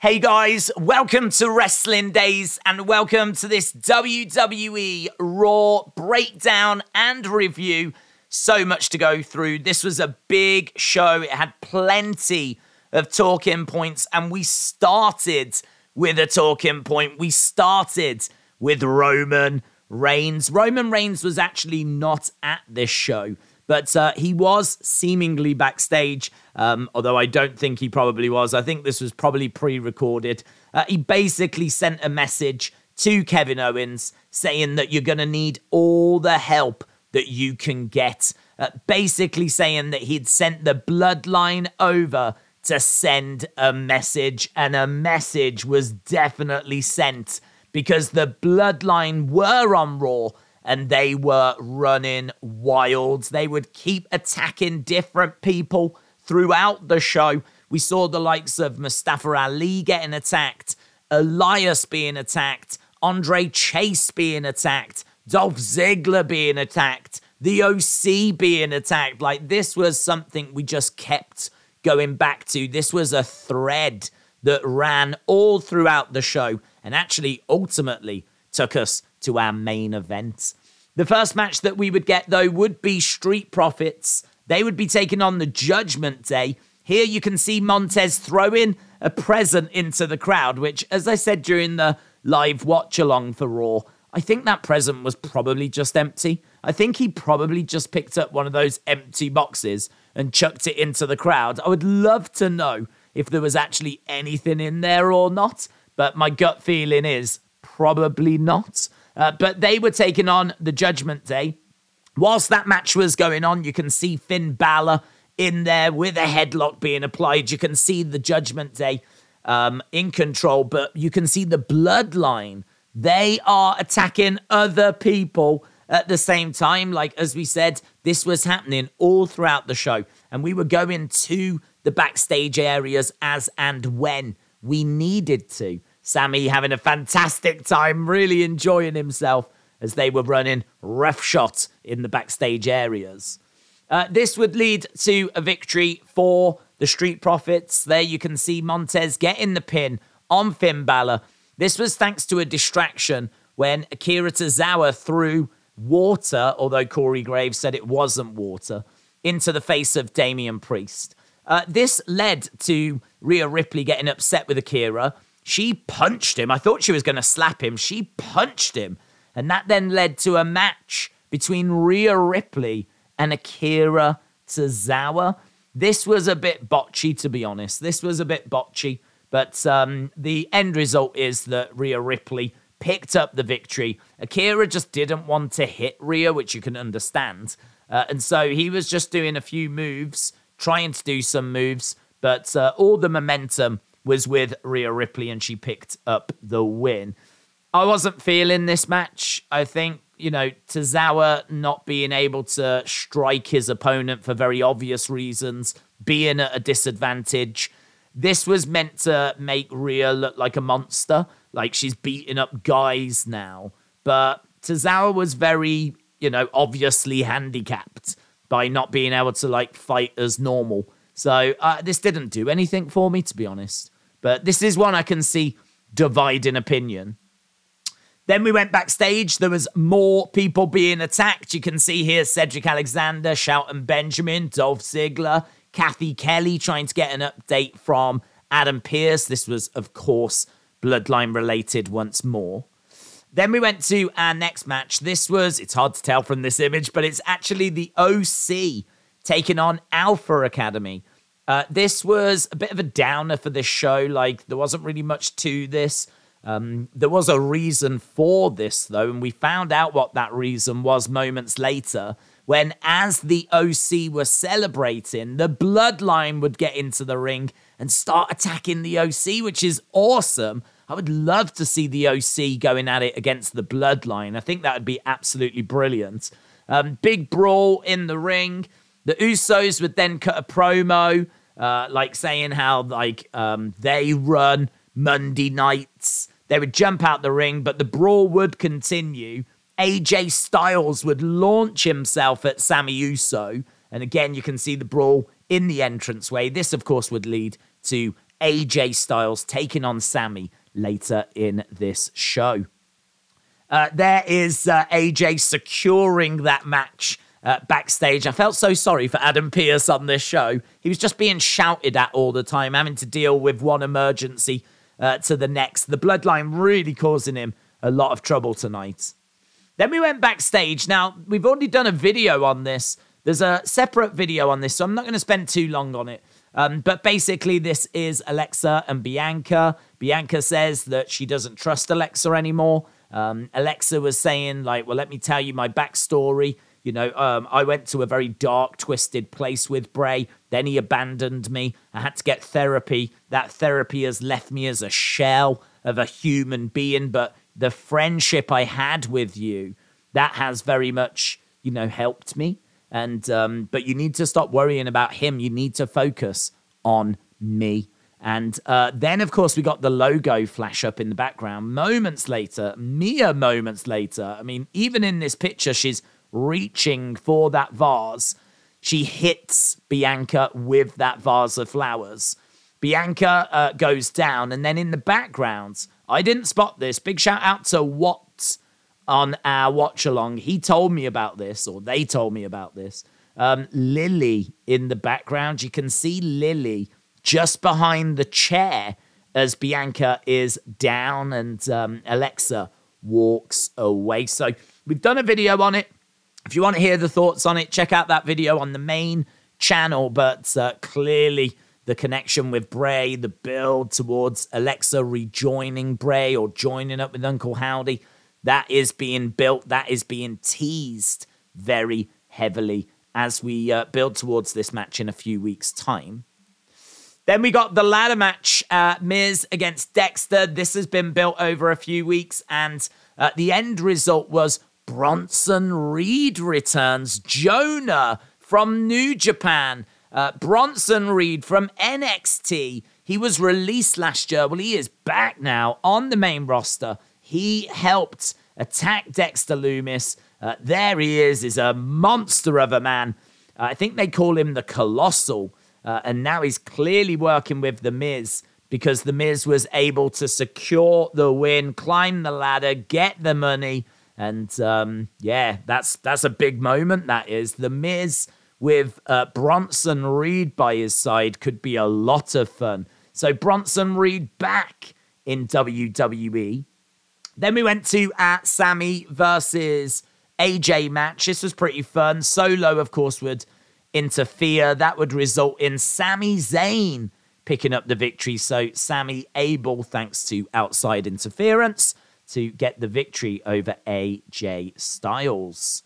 Hey guys, welcome to Wrestling Days and welcome to this WWE Raw breakdown and review. So much to go through. This was a big show, it had plenty of talking points, and we started with a talking point. We started with Roman Reigns. Roman Reigns was actually not at this show, but uh, he was seemingly backstage, um, although I don't think he probably was. I think this was probably pre recorded. Uh, he basically sent a message to Kevin Owens saying that you're going to need all the help that you can get. Uh, basically, saying that he'd sent the bloodline over to send a message, and a message was definitely sent because the bloodline were on Raw and they were running wild. They would keep attacking different people throughout the show. We saw the likes of Mustafa Ali getting attacked, Elias being attacked, Andre Chase being attacked, Dolph Ziggler being attacked, the OC being attacked. Like this was something we just kept going back to. This was a thread that ran all throughout the show and actually ultimately took us to our main event. The first match that we would get, though, would be Street Profits. They would be taking on the Judgment Day. Here you can see Montez throwing a present into the crowd, which, as I said during the live watch along for Raw, I think that present was probably just empty. I think he probably just picked up one of those empty boxes and chucked it into the crowd. I would love to know if there was actually anything in there or not, but my gut feeling is probably not. Uh, but they were taking on the Judgment Day. Whilst that match was going on, you can see Finn Balor in there with a headlock being applied. You can see the Judgment Day um, in control, but you can see the bloodline. They are attacking other people at the same time. Like, as we said, this was happening all throughout the show, and we were going to the backstage areas as and when we needed to. Sami having a fantastic time, really enjoying himself as they were running roughshod in the backstage areas. Uh, this would lead to a victory for the Street Profits. There you can see Montez getting the pin on Finn Balor. This was thanks to a distraction when Akira Tozawa threw water, although Corey Graves said it wasn't water, into the face of Damian Priest. Uh, this led to Rhea Ripley getting upset with Akira she punched him. I thought she was going to slap him. She punched him. And that then led to a match between Rhea Ripley and Akira Tozawa. This was a bit botchy, to be honest. This was a bit botchy. But um, the end result is that Rhea Ripley picked up the victory. Akira just didn't want to hit Rhea, which you can understand. Uh, and so he was just doing a few moves, trying to do some moves, but uh, all the momentum was with Rhea Ripley and she picked up the win. I wasn't feeling this match. I think, you know, Tozawa not being able to strike his opponent for very obvious reasons, being at a disadvantage. This was meant to make Rhea look like a monster, like she's beating up guys now. But Tozawa was very, you know, obviously handicapped by not being able to like fight as normal. So uh, this didn't do anything for me, to be honest. But this is one I can see dividing opinion. Then we went backstage. There was more people being attacked. You can see here Cedric Alexander, Shelton Benjamin, Dolph Ziggler, Cathy Kelley trying to get an update from Adam Pearce. This was, of course, bloodline related once more. Then we went to our next match. This was, it's hard to tell from this image, but it's actually the OC taking on Alpha Academy. Uh, this was a bit of a downer for this show. Like, there wasn't really much to this. Um, there was a reason for this, though, and we found out what that reason was moments later when, as the OC were celebrating, the bloodline would get into the ring and start attacking the OC, which is awesome. I would love to see the OC going at it against the bloodline. I think that would be absolutely brilliant. Um, big brawl in the ring. The Usos would then cut a promo uh, like saying how like um, they run Monday nights. They would jump out the ring, but the brawl would continue. AJ Styles would launch himself at Sami Uso, and again you can see the brawl in the entranceway. This, of course, would lead to AJ Styles taking on Sami later in this show. Uh, there is uh, AJ securing that match uh, backstage. I felt so sorry for Adam Pearce on this show. He was just being shouted at all the time, having to deal with one emergency uh, to the next. The bloodline really causing him a lot of trouble tonight. Then we went backstage. Now, we've already done a video on this. There's a separate video on this, so I'm not going to spend too long on it. Um, but basically, this is Alexa and Bianca. Bianca says that she doesn't trust Alexa anymore. Um, Alexa was saying, like, well, let me tell you my backstory. You know, um, I went to a very dark, twisted place with Bray. Then he abandoned me. I had to get therapy. That therapy has left me as a shell of a human being. But the friendship I had with you, that has very much, you know, helped me. And um, but you need to stop worrying about him. You need to focus on me. And uh, then, of course, we got the logo flash up in the background. Moments later, mere moments later. I mean, even in this picture, she's reaching for that vase. She hits Bianca with that vase of flowers. Bianca uh, goes down, and then in the background, I didn't spot this. Big shout out to Watts on our watch along. He told me about this, or they told me about this. Um, Lilly in the background. You can see Lilly just behind the chair as Bianca is down and um, Alexa walks away. So we've done a video on it. If you want to hear the thoughts on it, check out that video on the main channel. But uh, clearly, the connection with Bray, the build towards Alexa rejoining Bray or joining up with Uncle Howdy, that is being built, that is being teased very heavily as we uh, build towards this match in a few weeks' time. Then we got the ladder match, uh, Miz against Dexter. This has been built over a few weeks, and uh, the end result was Bronson Reed returns. Jonah from New Japan uh, Bronson Reed from NXT. He was released last year. Well, he is back now on the main roster. He helped attack Dexter Lumis. Uh, there he is, is a monster of a man. Uh, I think they call him the Colossal. Uh, and now he's clearly working with The Miz because The Miz was able to secure the win, climb the ladder, get the money. And um, yeah, that's that's a big moment. That is the Miz with uh, Bronson Reed by his side could be a lot of fun. So Bronson Reed back in WWE. Then we went to at Sami versus AJ match. This was pretty fun. Solo, of course, would interfere. That would result in Sami Zayn picking up the victory. So Sammy able, thanks to outside interference, to get the victory over AJ Styles.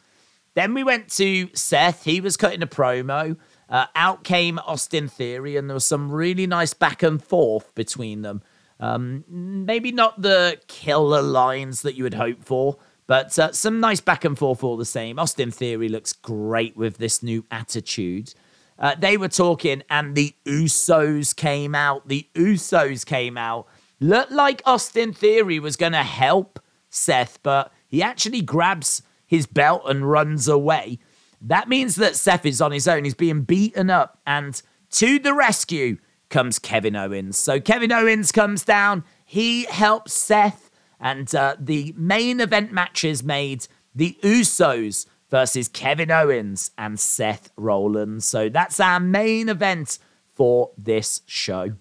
Then we went to Seth. He was cutting a promo. Uh, out came Austin Theory, and there was some really nice back and forth between them. Um, maybe not the killer lines that you would hope for, but uh, some nice back and forth all the same. Austin Theory looks great with this new attitude. Uh, they were talking, and the Usos came out. The Usos came out. Looked like Austin Theory was going to help Seth, but he actually grabs his belt and runs away. That means that Seth is on his own. He's being beaten up, and to the rescue comes Kevin Owens. So Kevin Owens comes down. He helps Seth, and uh, the main event match is made the Usos versus Kevin Owens and Seth Rollins. So that's our main event for this show.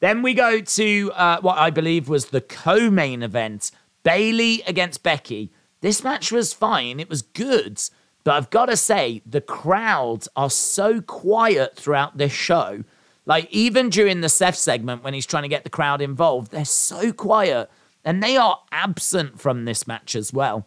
Then we go to uh, what I believe was the co main event Bayley against Becky. This match was fine, it was good, but I've got to say, the crowds are so quiet throughout this show. Like, even during the Seth segment when he's trying to get the crowd involved, they're so quiet and they are absent from this match as well.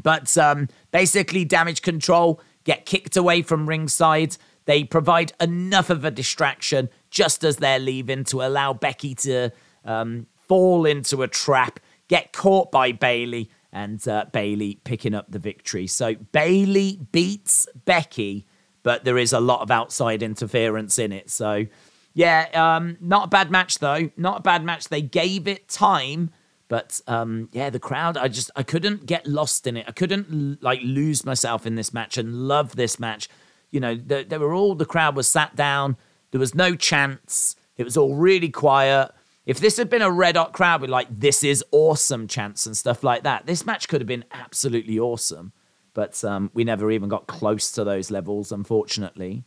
But um, basically, damage control get kicked away from ringside. They provide enough of a distraction just as they're leaving to allow Becky to um, fall into a trap, get caught by Bayley, and uh, Bayley picking up the victory. So Bayley beats Becky, but there is a lot of outside interference in it. So yeah, um, not a bad match though. Not a bad match. They gave it time, but um, yeah, the crowd. I just I couldn't get lost in it. I couldn't like lose myself in this match and love this match. You know, they, they were all the crowd was sat down. There was no chance. It was all really quiet. If this had been a red hot crowd with like, this is awesome chants and stuff like that, this match could have been absolutely awesome. But um, we never even got close to those levels, unfortunately.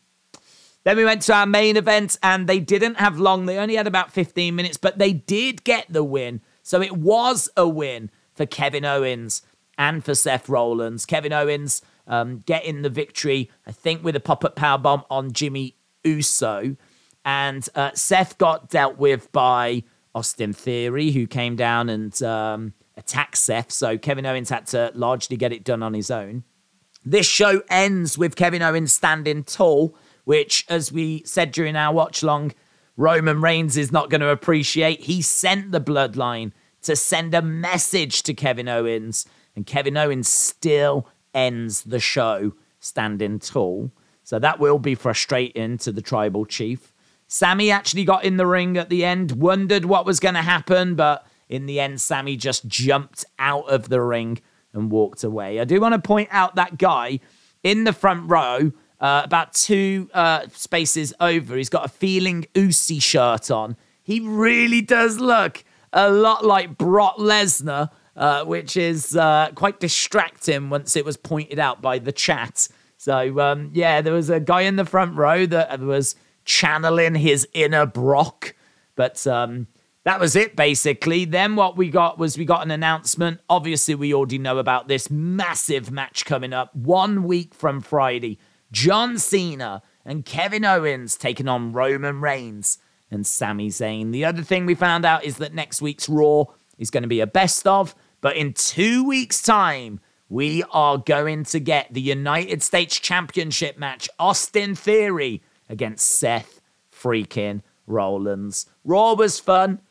Then we went to our main event and they didn't have long. They only had about 15 minutes, but they did get the win. So it was a win for Kevin Owens and for Seth Rollins. Kevin Owens um, getting the victory, I think, with a pop up power bomb on Jimmy Uso. And uh, Seth got dealt with by Austin Theory, who came down and um, attacked Seth. So Kevin Owens had to largely get it done on his own. This show ends with Kevin Owens standing tall, which, as we said during our watch long, Roman Reigns is not going to appreciate. He sent the bloodline to send a message to Kevin Owens, and Kevin Owens still ends the show standing tall. So that will be frustrating to the tribal chief. Sami actually got in the ring at the end, wondered what was going to happen, but in the end, Sami just jumped out of the ring and walked away. I do want to point out that guy in the front row, uh, about two uh, spaces over. He's got a feeling Usi shirt on. He really does look a lot like Brock Lesnar, uh, which is uh, quite distracting once it was pointed out by the chat. So, um, yeah, there was a guy in the front row that was channeling his inner Brock. But um, that was it, basically. Then what we got was we got an announcement. Obviously, we already know about this massive match coming up one week from Friday. John Cena and Kevin Owens taking on Roman Reigns and Sami Zayn. The other thing we found out is that next week's Raw is going to be a best of, but in two weeks' time, we are going to get the United States Championship match Austin Theory against Seth freaking Rollins. Raw was fun.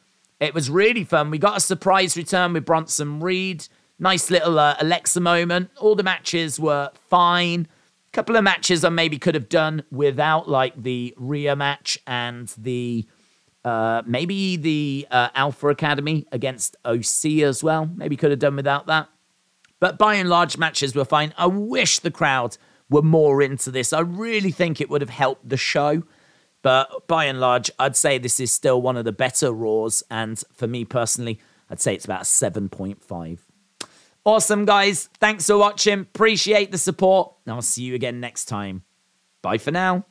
It was really fun. We got a surprise return with Bronson Reed. Nice little uh, Alexa moment. All the matches were fine. A couple of matches I maybe could have done without, like the Rhea match and the uh, maybe the uh, Alpha Academy against OC as well. Maybe could have done without that. But by and large, matches were fine. I wish the crowd were more into this. I really think it would have helped the show. But by and large, I'd say this is still one of the better Raws. And for me personally, I'd say it's about 7.5. Awesome, guys. Thanks for watching. Appreciate the support. And I'll see you again next time. Bye for now.